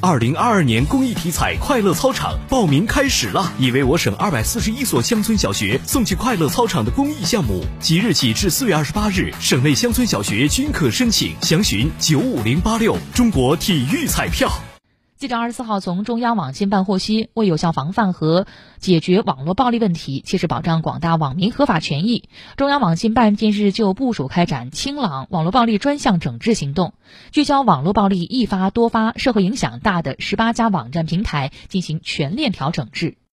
二零二二年公益体彩快乐操场报名开始了，已为我省二百四十一所乡村小学送去快乐操场的公益项目，即日起至四月二十八日，省内乡村小学均可申请，详询九五零八六。中国体育彩票。记者二十四号从中央网信办获悉，为有效防范和解决网络暴力问题，切实保障广大网民合法权益，中央网信办近日就部署开展“清朗”网络暴力专项整治行动，聚焦网络暴力易发多发、社会影响大的十八家网站平台，进行全链条整治。